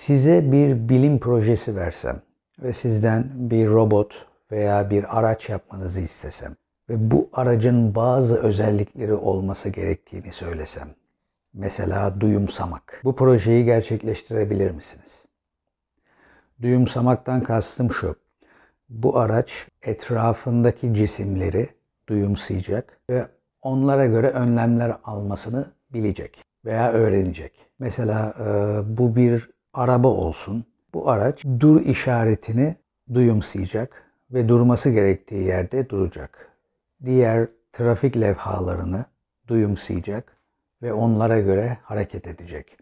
Size bir bilim projesi versem ve sizden bir robot veya bir araç yapmanızı istesem ve bu aracın bazı özellikleri olması gerektiğini söylesem. Mesela duyumsamak. Bu projeyi gerçekleştirebilir misiniz? Duyumsamaktan kastım şu. Bu araç etrafındaki cisimleri duyumsayacak ve onlara göre önlemler almasını bilecek veya öğrenecek. Mesela bu bir araba olsun. Bu araç dur işaretini duyumsayacak ve durması gerektiği yerde duracak. Diğer trafik levhalarını duyumsayacak ve onlara göre hareket edecek.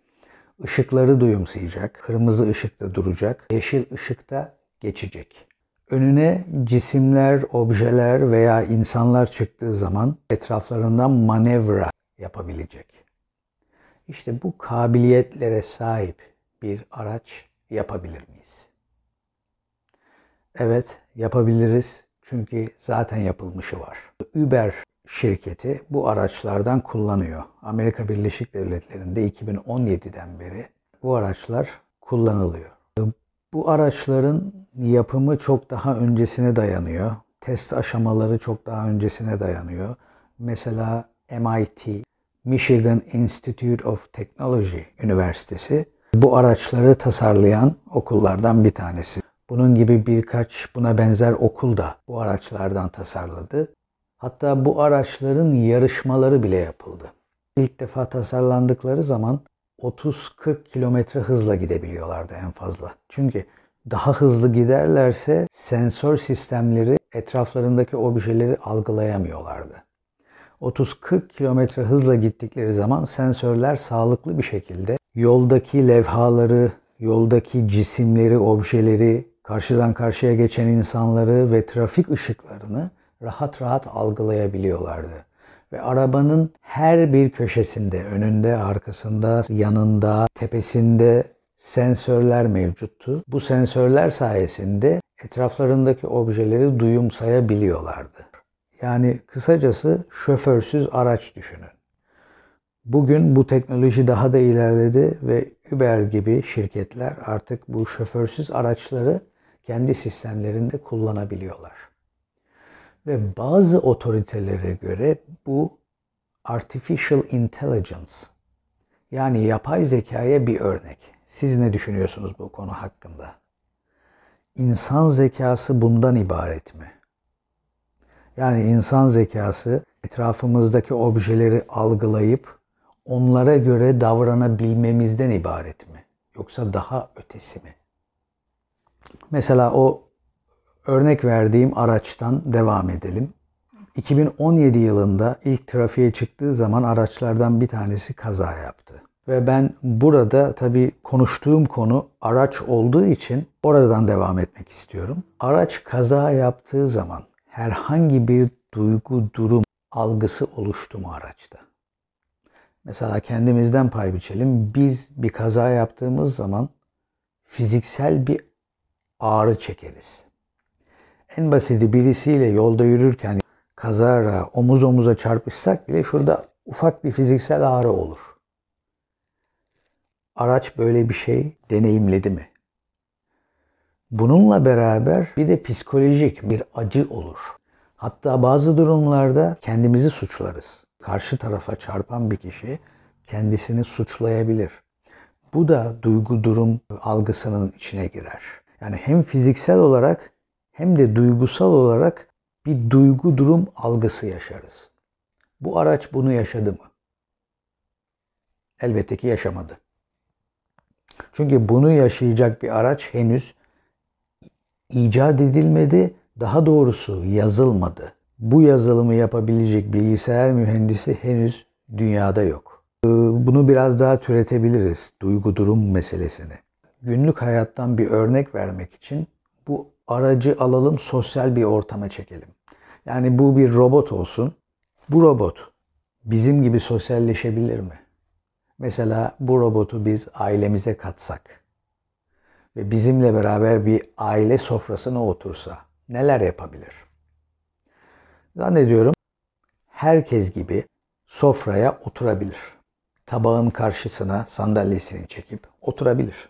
Işıkları duyumsayacak, kırmızı ışıkta duracak, yeşil ışıkta geçecek. Önüne cisimler, objeler veya insanlar çıktığı zaman etraflarından manevra yapabilecek. İşte bu kabiliyetlere sahip bir araç yapabilir miyiz? Evet, yapabiliriz. Çünkü zaten yapılmışı var. Uber şirketi bu araçlardan kullanıyor. Amerika Birleşik Devletleri'nde 2017'den beri bu araçlar kullanılıyor. Bu araçların yapımı çok daha öncesine dayanıyor. Test aşamaları çok daha öncesine dayanıyor. Mesela MIT, Michigan Institute of Technology Üniversitesi bu araçları tasarlayan okullardan bir tanesi. Bunun gibi birkaç buna benzer okul da bu araçlardan tasarladı. Hatta bu araçların yarışmaları bile yapıldı. İlk defa tasarlandıkları zaman 30-40 kilometre hızla gidebiliyorlardı en fazla. Çünkü daha hızlı giderlerse sensör sistemleri etraflarındaki objeleri algılayamıyorlardı. 30-40 kilometre hızla gittikleri zaman sensörler sağlıklı bir şekilde yoldaki levhaları, yoldaki cisimleri, objeleri, karşıdan karşıya geçen insanları ve trafik ışıklarını rahat rahat algılayabiliyorlardı. Ve arabanın her bir köşesinde, önünde, arkasında, yanında, tepesinde sensörler mevcuttu. Bu sensörler sayesinde etraflarındaki objeleri duyumsayabiliyorlardı. Yani kısacası şoförsüz araç düşünün. Bugün bu teknoloji daha da ilerledi ve Uber gibi şirketler artık bu şoförsüz araçları kendi sistemlerinde kullanabiliyorlar. Ve bazı otoritelere göre bu artificial intelligence yani yapay zekaya bir örnek. Siz ne düşünüyorsunuz bu konu hakkında? İnsan zekası bundan ibaret mi? Yani insan zekası etrafımızdaki objeleri algılayıp onlara göre davranabilmemizden ibaret mi? Yoksa daha ötesi mi? Mesela o örnek verdiğim araçtan devam edelim. 2017 yılında ilk trafiğe çıktığı zaman araçlardan bir tanesi kaza yaptı. Ve ben burada tabii konuştuğum konu araç olduğu için oradan devam etmek istiyorum. Araç kaza yaptığı zaman herhangi bir duygu, durum, algısı oluştu mu araçta? Mesela kendimizden pay biçelim. Biz bir kaza yaptığımız zaman fiziksel bir ağrı çekeriz. En basiti birisiyle yolda yürürken kazara omuz omuza çarpışsak bile şurada ufak bir fiziksel ağrı olur. Araç böyle bir şey deneyimledi mi? Bununla beraber bir de psikolojik bir acı olur. Hatta bazı durumlarda kendimizi suçlarız. Karşı tarafa çarpan bir kişi kendisini suçlayabilir. Bu da duygu durum algısının içine girer. Yani hem fiziksel olarak hem de duygusal olarak bir duygu durum algısı yaşarız. Bu araç bunu yaşadı mı? Elbette ki yaşamadı. Çünkü bunu yaşayacak bir araç henüz icat edilmedi, daha doğrusu yazılmadı. Bu yazılımı yapabilecek bilgisayar mühendisi henüz dünyada yok. Ee, bunu biraz daha türetebiliriz duygu durum meselesini. Günlük hayattan bir örnek vermek için bu aracı alalım sosyal bir ortama çekelim. Yani bu bir robot olsun. Bu robot bizim gibi sosyalleşebilir mi? Mesela bu robotu biz ailemize katsak ve bizimle beraber bir aile sofrasına otursa neler yapabilir? Zannediyorum herkes gibi sofraya oturabilir. Tabağın karşısına sandalyesini çekip oturabilir.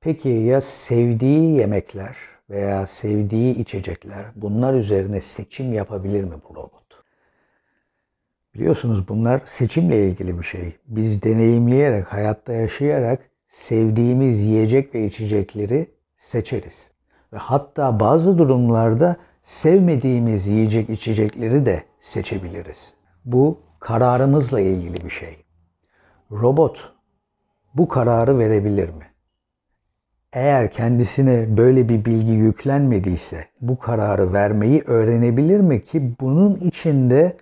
Peki ya sevdiği yemekler veya sevdiği içecekler bunlar üzerine seçim yapabilir mi bu robot? Biliyorsunuz bunlar seçimle ilgili bir şey. Biz deneyimleyerek, hayatta yaşayarak sevdiğimiz yiyecek ve içecekleri seçeriz. Ve hatta bazı durumlarda sevmediğimiz yiyecek içecekleri de seçebiliriz. Bu kararımızla ilgili bir şey. Robot bu kararı verebilir mi? Eğer kendisine böyle bir bilgi yüklenmediyse bu kararı vermeyi öğrenebilir mi ki bunun içinde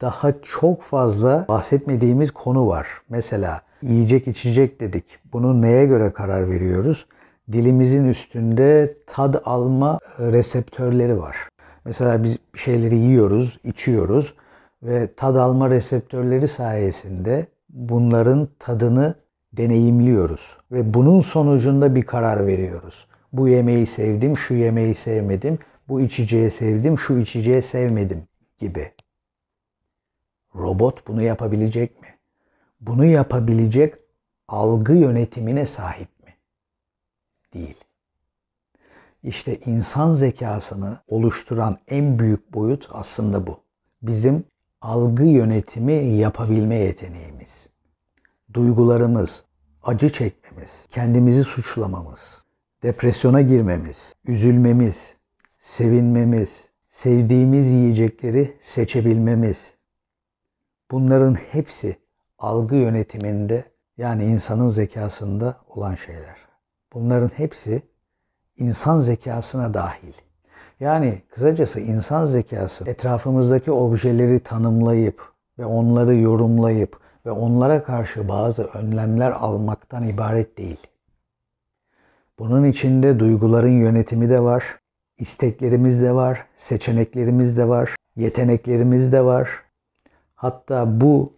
daha çok fazla bahsetmediğimiz konu var. Mesela yiyecek içecek dedik. Bunu neye göre karar veriyoruz? Dilimizin üstünde tad alma reseptörleri var. Mesela biz bir şeyleri yiyoruz, içiyoruz ve tad alma reseptörleri sayesinde bunların tadını deneyimliyoruz ve bunun sonucunda bir karar veriyoruz. Bu yemeği sevdim, şu yemeği sevmedim, bu içeceği sevdim, şu içeceği sevmedim gibi. Robot bunu yapabilecek mi? Bunu yapabilecek algı yönetimine sahip mi? Değil. İşte insan zekasını oluşturan en büyük boyut aslında bu. Bizim algı yönetimi yapabilme yeteneğimiz. Duygularımız, acı çekmemiz, kendimizi suçlamamız, depresyona girmemiz, üzülmemiz, sevinmemiz, sevdiğimiz yiyecekleri seçebilmemiz, Bunların hepsi algı yönetiminde yani insanın zekasında olan şeyler. Bunların hepsi insan zekasına dahil. Yani kısacası insan zekası etrafımızdaki objeleri tanımlayıp ve onları yorumlayıp ve onlara karşı bazı önlemler almaktan ibaret değil. Bunun içinde duyguların yönetimi de var, isteklerimiz de var, seçeneklerimiz de var, yeteneklerimiz de var, Hatta bu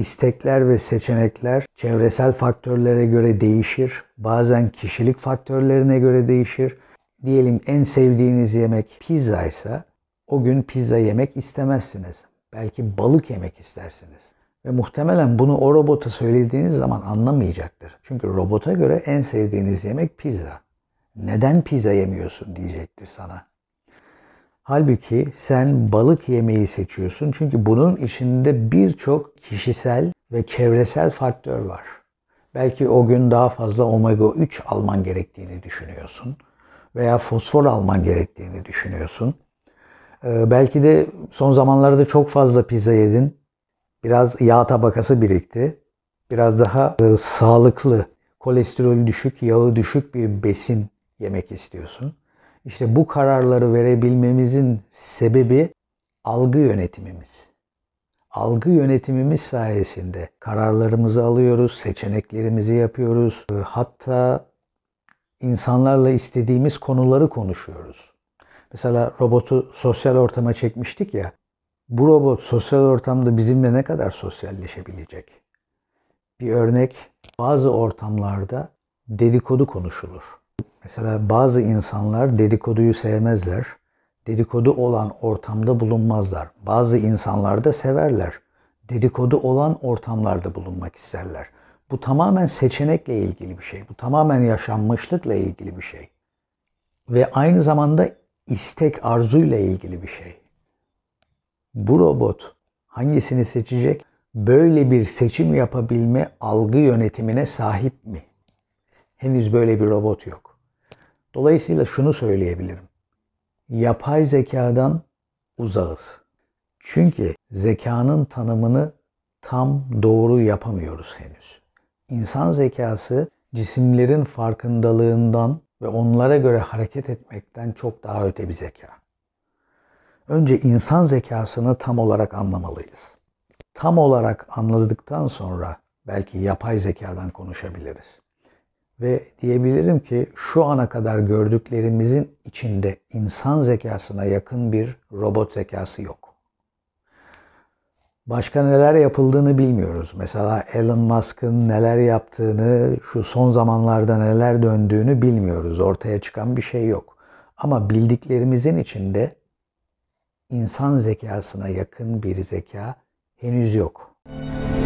istekler ve seçenekler çevresel faktörlere göre değişir. Bazen kişilik faktörlerine göre değişir. Diyelim en sevdiğiniz yemek pizza ise o gün pizza yemek istemezsiniz. Belki balık yemek istersiniz. Ve muhtemelen bunu o robota söylediğiniz zaman anlamayacaktır. Çünkü robota göre en sevdiğiniz yemek pizza. Neden pizza yemiyorsun diyecektir sana. Halbuki sen balık yemeyi seçiyorsun çünkü bunun içinde birçok kişisel ve çevresel faktör var. Belki o gün daha fazla omega 3 alman gerektiğini düşünüyorsun veya fosfor alman gerektiğini düşünüyorsun. Ee, belki de son zamanlarda çok fazla pizza yedin. Biraz yağ tabakası birikti. Biraz daha e, sağlıklı, kolesterol düşük, yağı düşük bir besin yemek istiyorsun. İşte bu kararları verebilmemizin sebebi algı yönetimimiz. Algı yönetimimiz sayesinde kararlarımızı alıyoruz, seçeneklerimizi yapıyoruz. Ee, hatta insanlarla istediğimiz konuları konuşuyoruz. Mesela robotu sosyal ortama çekmiştik ya. Bu robot sosyal ortamda bizimle ne kadar sosyalleşebilecek? Bir örnek bazı ortamlarda dedikodu konuşulur. Mesela bazı insanlar dedikoduyu sevmezler. Dedikodu olan ortamda bulunmazlar. Bazı insanlar da severler. Dedikodu olan ortamlarda bulunmak isterler. Bu tamamen seçenekle ilgili bir şey. Bu tamamen yaşanmışlıkla ilgili bir şey. Ve aynı zamanda istek, arzuyla ilgili bir şey. Bu robot hangisini seçecek? Böyle bir seçim yapabilme algı yönetimine sahip mi? Henüz böyle bir robot yok. Dolayısıyla şunu söyleyebilirim. Yapay zekadan uzağız. Çünkü zekanın tanımını tam doğru yapamıyoruz henüz. İnsan zekası cisimlerin farkındalığından ve onlara göre hareket etmekten çok daha öte bir zeka. Önce insan zekasını tam olarak anlamalıyız. Tam olarak anladıktan sonra belki yapay zekadan konuşabiliriz. Ve diyebilirim ki şu ana kadar gördüklerimizin içinde insan zekasına yakın bir robot zekası yok. Başka neler yapıldığını bilmiyoruz. Mesela Elon Musk'ın neler yaptığını, şu son zamanlarda neler döndüğünü bilmiyoruz. Ortaya çıkan bir şey yok. Ama bildiklerimizin içinde insan zekasına yakın bir zeka henüz yok. Müzik